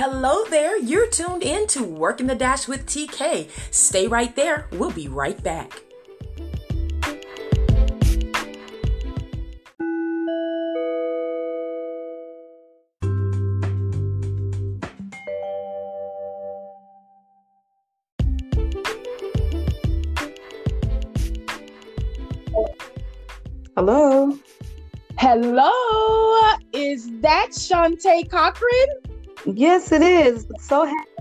Hello there, you're tuned in to Working the Dash with TK. Stay right there, we'll be right back. Hello. Hello. Is that Shante Cochran? Yes, it is. So happy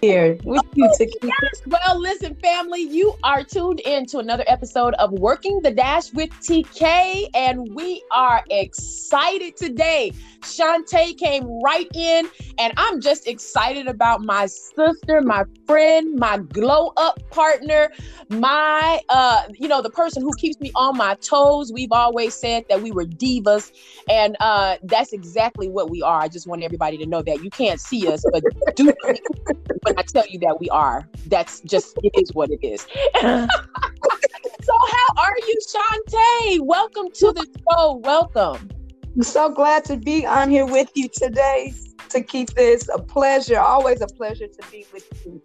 here with you to keep yes. Well, listen, family, you are tuned in to another episode of Working the Dash with TK, and we are excited today. Shantae came right in, and I'm just excited about my sister, my friend, my glow up partner, my uh, you know, the person who keeps me on my toes. We've always said that we were divas, and uh, that's exactly what we are. I just want everybody to know that you can't see us, but do when I tell you that we are. That's just it is what it is. so how are you, Shante? Welcome to the show. Welcome. I'm so glad to be on here with you today to keep this a pleasure. Always a pleasure to be with you.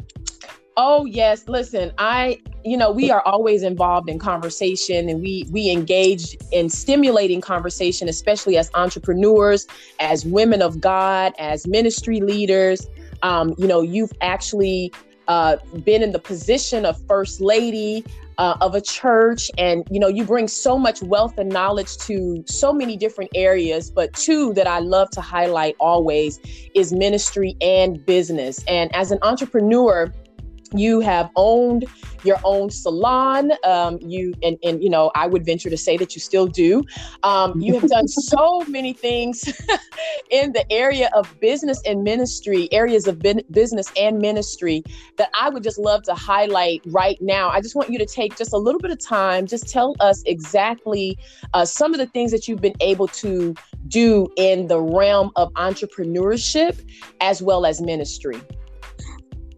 Oh yes, listen, I you know, we are always involved in conversation and we we engage in stimulating conversation especially as entrepreneurs, as women of God, as ministry leaders. Um, you know, you've actually uh, been in the position of first lady uh, of a church, and you know, you bring so much wealth and knowledge to so many different areas. But two that I love to highlight always is ministry and business. And as an entrepreneur, you have owned your own salon um, you and, and you know i would venture to say that you still do. Um, you have done so many things in the area of business and ministry areas of business and ministry that i would just love to highlight right now. I just want you to take just a little bit of time just tell us exactly uh, some of the things that you've been able to do in the realm of entrepreneurship as well as ministry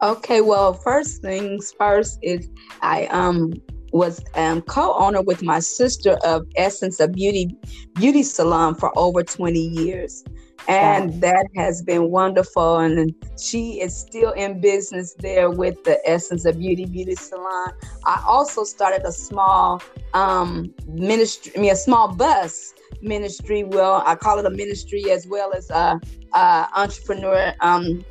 Okay, well, first things first is I um was um, co-owner with my sister of Essence of Beauty Beauty Salon for over 20 years. And wow. that has been wonderful. And she is still in business there with the Essence of Beauty Beauty Salon. I also started a small um, ministry, I mean, a small bus ministry. Well, I call it a ministry as well as a, a entrepreneur um,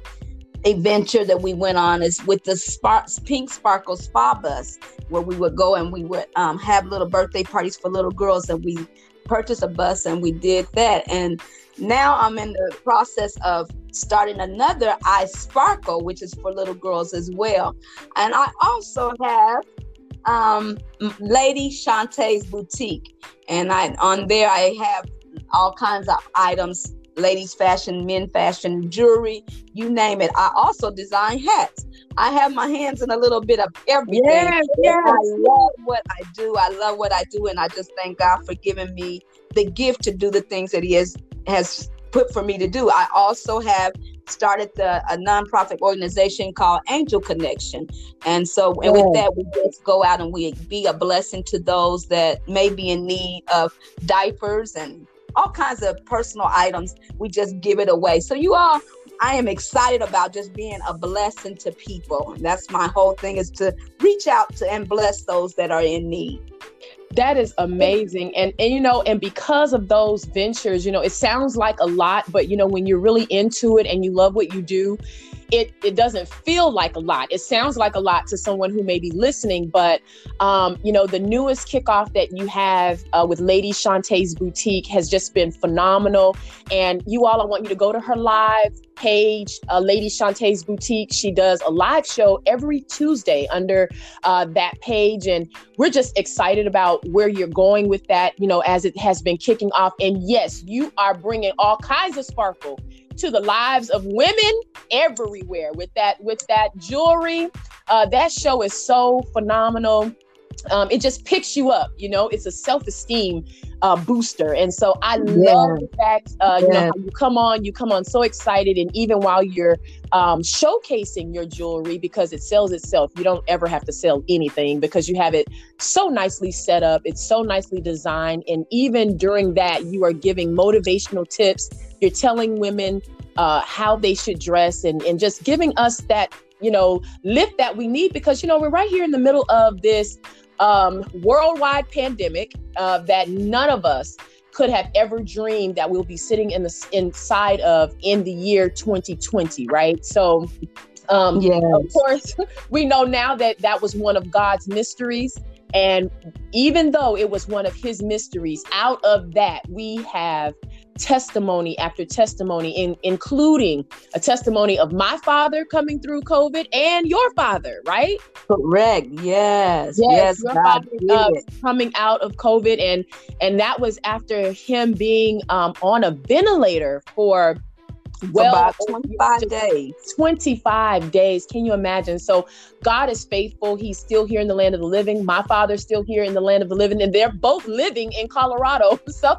a venture that we went on is with the Sparks Pink Sparkle Spa Bus, where we would go and we would um, have little birthday parties for little girls, and we purchased a bus and we did that. And now I'm in the process of starting another I Sparkle, which is for little girls as well. And I also have um, Lady Shante's Boutique, and I on there I have all kinds of items ladies fashion, men fashion, jewelry, you name it. I also design hats. I have my hands in a little bit of everything. Yes, yes. I love what I do. I love what I do, and I just thank God for giving me the gift to do the things that He has has put for me to do. I also have started the a nonprofit organization called Angel Connection, and so and with that we just go out and we be a blessing to those that may be in need of diapers and all kinds of personal items. We just give it away. So you all, I am excited about just being a blessing to people. That's my whole thing is to reach out to and bless those that are in need. That is amazing. And and you know, and because of those ventures, you know, it sounds like a lot, but you know, when you're really into it and you love what you do, it it doesn't feel like a lot. It sounds like a lot to someone who may be listening, but um, you know, the newest kickoff that you have uh, with Lady Shante's Boutique has just been phenomenal. And you all, I want you to go to her live page, uh, Lady Shante's Boutique. She does a live show every Tuesday under uh, that page, and we're just excited about where you're going with that. You know, as it has been kicking off, and yes, you are bringing all kinds of sparkle to the lives of women everywhere with that with that jewelry. Uh, that show is so phenomenal. Um, it just picks you up, you know. It's a self-esteem uh, booster, and so I yeah. love the fact, uh, yeah. you know, you come on, you come on so excited, and even while you're um, showcasing your jewelry because it sells itself, you don't ever have to sell anything because you have it so nicely set up, it's so nicely designed, and even during that, you are giving motivational tips you're telling women uh, how they should dress and, and just giving us that, you know, lift that we need because, you know, we're right here in the middle of this um, worldwide pandemic uh, that none of us could have ever dreamed that we'll be sitting in the inside of in the year 2020, right? So, um, yes. of course, we know now that that was one of God's mysteries. And even though it was one of his mysteries, out of that, we have testimony after testimony, in, including a testimony of my father coming through COVID and your father, right? Correct. Yes. Yes. yes your father uh, coming out of COVID, and and that was after him being um, on a ventilator for well about 25 days. 25 days. Can you imagine? So god is faithful. He's still here in the land of the living. My father's still here in the land of the living and they're both living in colorado. So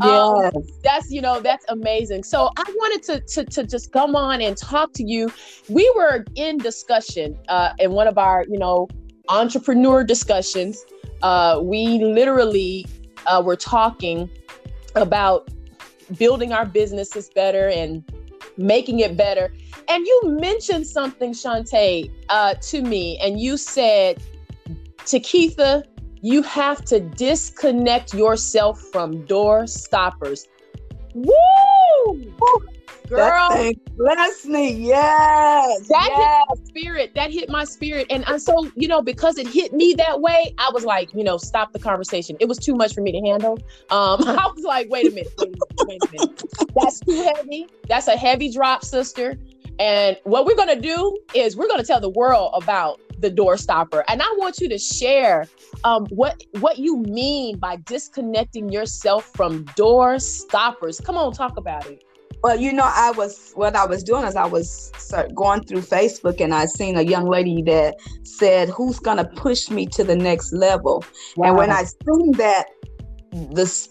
um, that's you know that's amazing. So i wanted to, to to just come on and talk to you. We were in discussion uh in one of our you know entrepreneur discussions. Uh we literally uh were talking about building our businesses better and making it better. And you mentioned something, Shante, uh, to me, and you said, Takitha, you have to disconnect yourself from door stoppers. Woo! Girl, that bless me. Yes. That yes. hit my spirit. That hit my spirit. And, and so, you know, because it hit me that way, I was like, you know, stop the conversation. It was too much for me to handle. Um, I was like, wait a minute, wait a minute, wait a minute. That's too heavy. That's a heavy drop, sister. And what we're gonna do is we're gonna tell the world about the door stopper. And I want you to share um, what what you mean by disconnecting yourself from door stoppers. Come on, talk about it. Well, you know, I was what I was doing is I was going through Facebook and I seen a young lady that said, "Who's gonna push me to the next level?" Wow. And when I seen that, this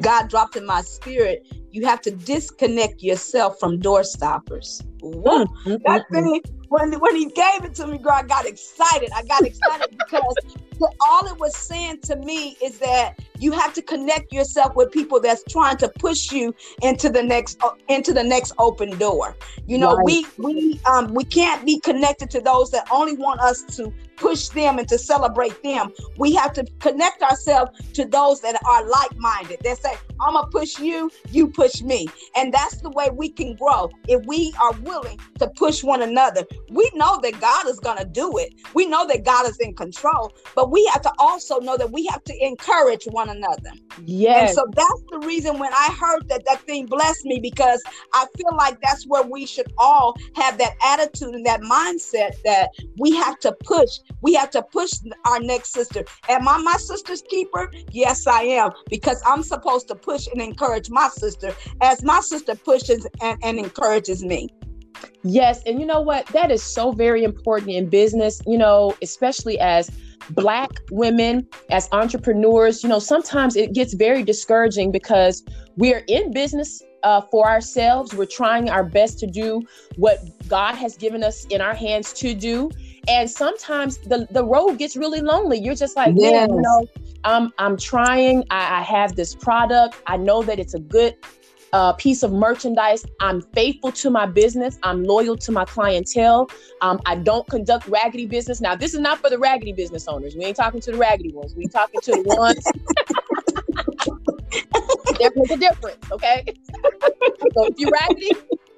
God dropped in my spirit. You have to disconnect yourself from door stoppers. Mm-hmm. That thing when when he gave it to me, girl, I got excited. I got excited because all it was saying to me is that you have to connect yourself with people that's trying to push you into the next uh, into the next open door. You know, right. we we um we can't be connected to those that only want us to push them and to celebrate them. We have to connect ourselves to those that are like-minded. They say, "I'm gonna push you, you push me," and that's the way we can grow if we are willing to push one another. We know that God is gonna do it. We know that God is in control, but we have to also know that we have to encourage one another. Yes. And so that's the reason when I heard that that thing blessed me because I feel like that's where we should all have that attitude and that mindset that we have to push. We have to push our next sister. Am I my sister's keeper? Yes, I am because I'm supposed to push and encourage my sister as my sister pushes and, and encourages me. Yes. And you know what? That is so very important in business, you know, especially as Black women, as entrepreneurs, you know, sometimes it gets very discouraging because we're in business uh, for ourselves. We're trying our best to do what God has given us in our hands to do. And sometimes the, the road gets really lonely. You're just like, yes. you know, I'm, I'm trying. I, I have this product. I know that it's a good uh, piece of merchandise. I'm faithful to my business. I'm loyal to my clientele. Um, I don't conduct raggedy business. Now, this is not for the raggedy business owners. We ain't talking to the raggedy ones. We talking to the ones. There's a difference, okay? so if you're raggedy,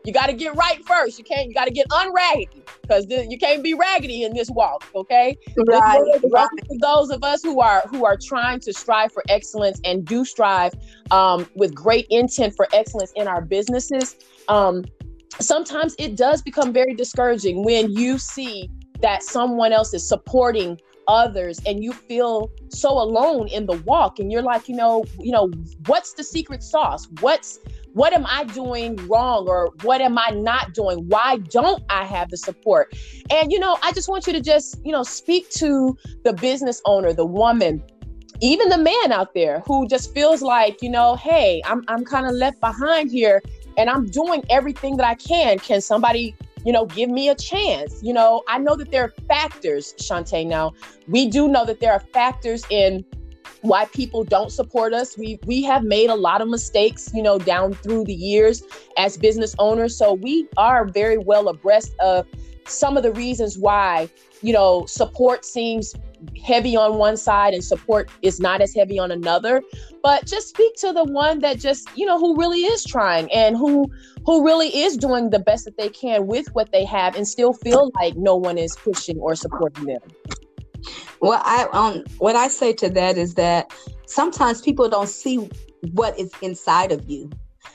you got to get right first. You can't. You got to get unraggedy because then you can't be raggedy in this walk. Okay. Right. right. Those of us who are who are trying to strive for excellence and do strive um, with great intent for excellence in our businesses, um, sometimes it does become very discouraging when you see that someone else is supporting others and you feel so alone in the walk and you're like you know you know what's the secret sauce what's what am I doing wrong or what am I not doing? Why don't I have the support? And, you know, I just want you to just, you know, speak to the business owner, the woman, even the man out there who just feels like, you know, hey, I'm, I'm kind of left behind here and I'm doing everything that I can. Can somebody, you know, give me a chance? You know, I know that there are factors, Shante. Now, we do know that there are factors in why people don't support us. We we have made a lot of mistakes, you know, down through the years as business owners. So we are very well abreast of some of the reasons why, you know, support seems heavy on one side and support is not as heavy on another. But just speak to the one that just, you know, who really is trying and who who really is doing the best that they can with what they have and still feel like no one is pushing or supporting them. Well, I um, what I say to that is that sometimes people don't see what is inside of you.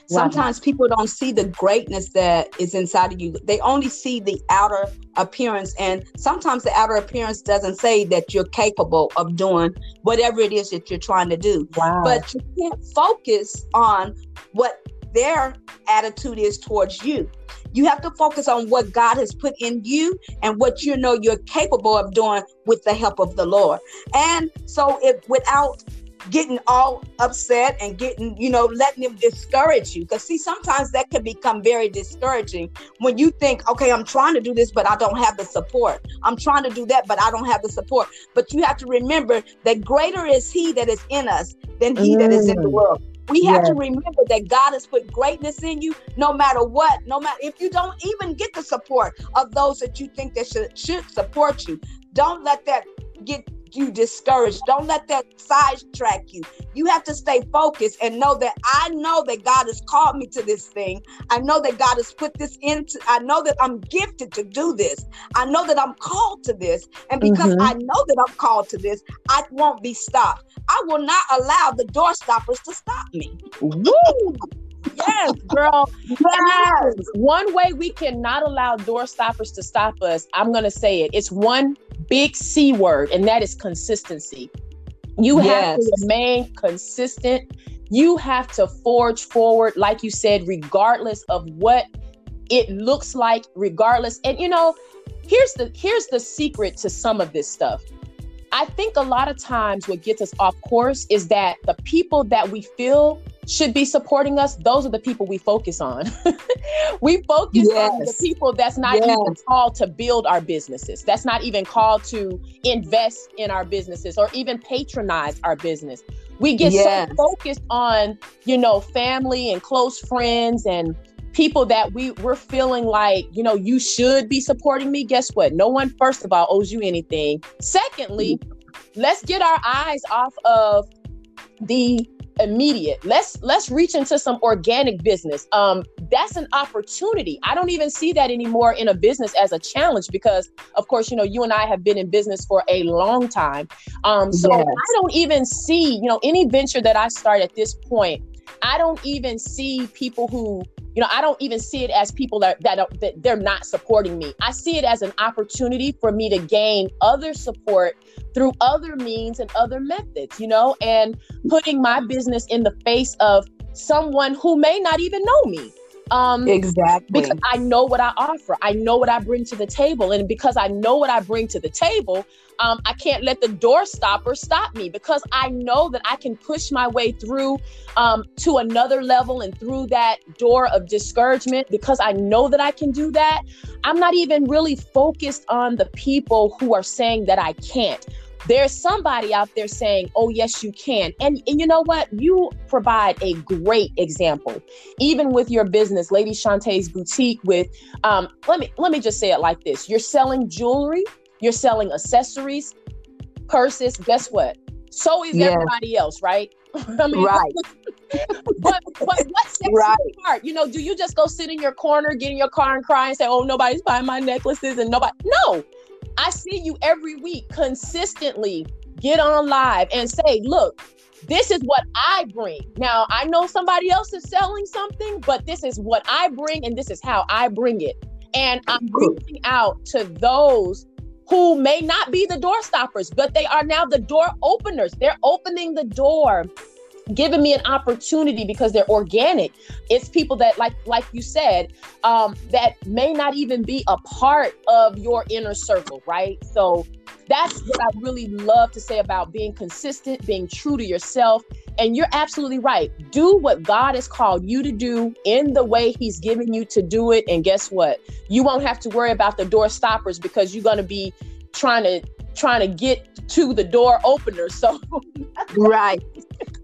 Sometimes people don't see the greatness that is inside of you. They only see the outer appearance. And sometimes the outer appearance doesn't say that you're capable of doing whatever it is that you're trying to do. Wow. But you can't focus on what their attitude is towards you. You have to focus on what God has put in you and what you know you're capable of doing with the help of the Lord. And so, if without getting all upset and getting, you know, letting them discourage you. Because, see, sometimes that can become very discouraging when you think, okay, I'm trying to do this, but I don't have the support. I'm trying to do that, but I don't have the support. But you have to remember that greater is He that is in us than He mm. that is in the mm. world. We have yes. to remember that God has put greatness in you no matter what, no matter if you don't even get the support of those that you think that should, should support you. Don't let that get you discouraged. Don't let that sidetrack you. You have to stay focused and know that I know that God has called me to this thing. I know that God has put this into, I know that I'm gifted to do this. I know that I'm called to this. And because mm-hmm. I know that I'm called to this, I won't be stopped. I will not allow the door stoppers to stop me. Woo! yes, girl. Yes. One way we cannot allow door stoppers to stop us, I'm going to say it. It's one big C word, and that is consistency. You yes. have to remain consistent. You have to forge forward, like you said, regardless of what it looks like, regardless. And you know, here's the here's the secret to some of this stuff. I think a lot of times what gets us off course is that the people that we feel should be supporting us, those are the people we focus on. we focus yes. on the people that's not yes. even called to build our businesses, that's not even called to invest in our businesses or even patronize our business. We get yes. so focused on, you know, family and close friends and people that we we're feeling like you know you should be supporting me guess what no one first of all owes you anything secondly mm-hmm. let's get our eyes off of the immediate. Let's let's reach into some organic business. Um that's an opportunity. I don't even see that anymore in a business as a challenge because of course you know you and i have been in business for a long time. Um so yes. i don't even see you know any venture that i start at this point i don't even see people who you know i don't even see it as people that that, that they're not supporting me. I see it as an opportunity for me to gain other support through other means and other methods you know and putting my business in the face of someone who may not even know me um, exactly. Because I know what I offer. I know what I bring to the table. And because I know what I bring to the table, um, I can't let the door stopper stop me because I know that I can push my way through um, to another level and through that door of discouragement because I know that I can do that. I'm not even really focused on the people who are saying that I can't there's somebody out there saying, "Oh, yes, you can." And and you know what? You provide a great example, even with your business, Lady Shante's boutique. With um, let me let me just say it like this: You're selling jewelry, you're selling accessories, purses. Guess what? So is yes. everybody else, right? I mean, right. but but what sets right. you apart? You know, do you just go sit in your corner, get in your car and cry and say, "Oh, nobody's buying my necklaces," and nobody? No, I see you every week consistently get on live and say, look, this is what I bring. Now, I know somebody else is selling something, but this is what I bring and this is how I bring it. And I'm reaching out to those who may not be the door stoppers, but they are now the door openers. They're opening the door giving me an opportunity because they're organic. It's people that like like you said um that may not even be a part of your inner circle right? So that's what i really love to say about being consistent being true to yourself. And you're absolutely right. Do what god has called you to do in the way he's given you to do it. And guess what? You won't have to worry about the door stoppers because you're going to be trying to trying to get to the door opener. So right,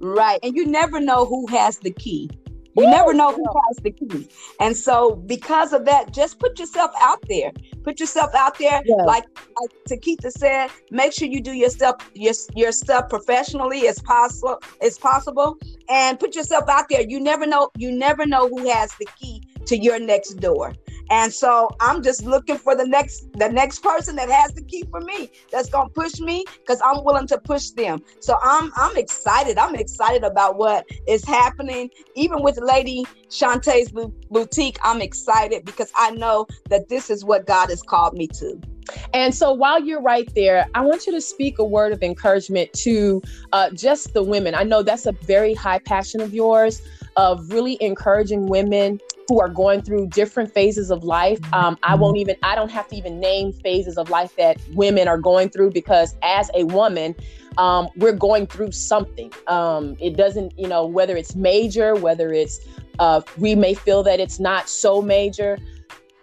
right, and you never know who has the key. You never know who has the key. And so because of that, just put yourself out there. Put yourself out there. Like, like Takita said, make sure you do your stuff your, your stuff professionally as possible as possible. And put yourself out there. You never know, you never know who has the key to your next door. And so I'm just looking for the next the next person that has the key for me that's gonna push me because I'm willing to push them. So I'm I'm excited. I'm excited about what is happening. Even with Lady Shante's boutique, I'm excited because I know that this is what God has called me to. And so while you're right there, I want you to speak a word of encouragement to uh, just the women. I know that's a very high passion of yours of really encouraging women who are going through different phases of life. Um, I won't even, I don't have to even name phases of life that women are going through because as a woman, um, we're going through something. Um, it doesn't, you know, whether it's major, whether it's, uh, we may feel that it's not so major,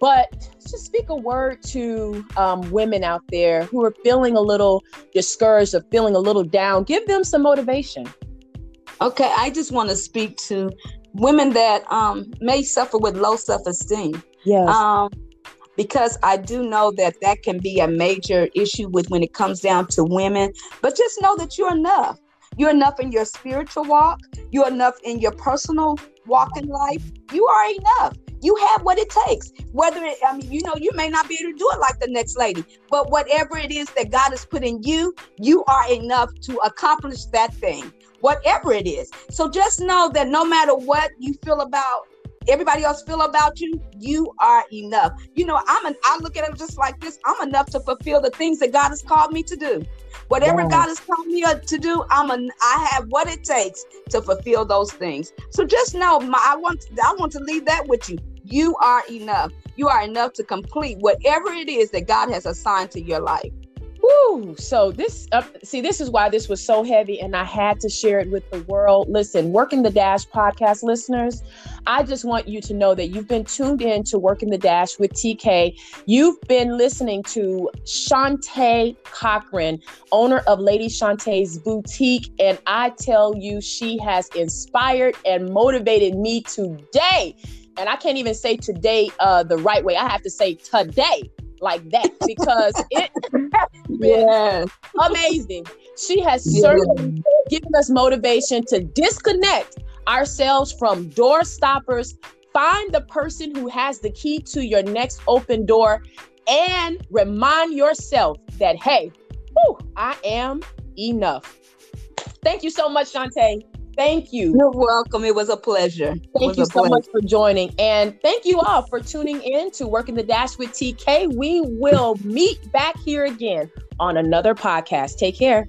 but just speak a word to um, women out there who are feeling a little discouraged or feeling a little down. Give them some motivation. Okay, I just want to speak to women that um, may suffer with low self esteem. Yes. Um, because I do know that that can be a major issue with when it comes down to women. But just know that you're enough. You're enough in your spiritual walk. You're enough in your personal walk in life. You are enough. You have what it takes. Whether it, I mean, you know, you may not be able to do it like the next lady, but whatever it is that God has put in you, you are enough to accomplish that thing whatever it is. So just know that no matter what you feel about everybody else feel about you, you are enough. You know, I'm an I look at it just like this. I'm enough to fulfill the things that God has called me to do. Whatever God has called me uh, to do, I'm a I have what it takes to fulfill those things. So just know my I want I want to leave that with you. You are enough. You are enough to complete whatever it is that God has assigned to your life. Woo! So this, uh, see, this is why this was so heavy, and I had to share it with the world. Listen, Working the Dash podcast listeners, I just want you to know that you've been tuned in to Working the Dash with TK. You've been listening to Shante Cochran, owner of Lady Shante's boutique, and I tell you, she has inspired and motivated me today. And I can't even say today uh, the right way. I have to say today like that because it yeah amazing. She has yeah. certainly given us motivation to disconnect ourselves from door stoppers. Find the person who has the key to your next open door and remind yourself that, hey, whew, I am enough. Thank you so much, Shante. Thank you. You're welcome. It was a pleasure. Thank you so pleasure. much for joining. And thank you all for tuning in to Working the Dash with TK. We will meet back here again on another podcast. Take care.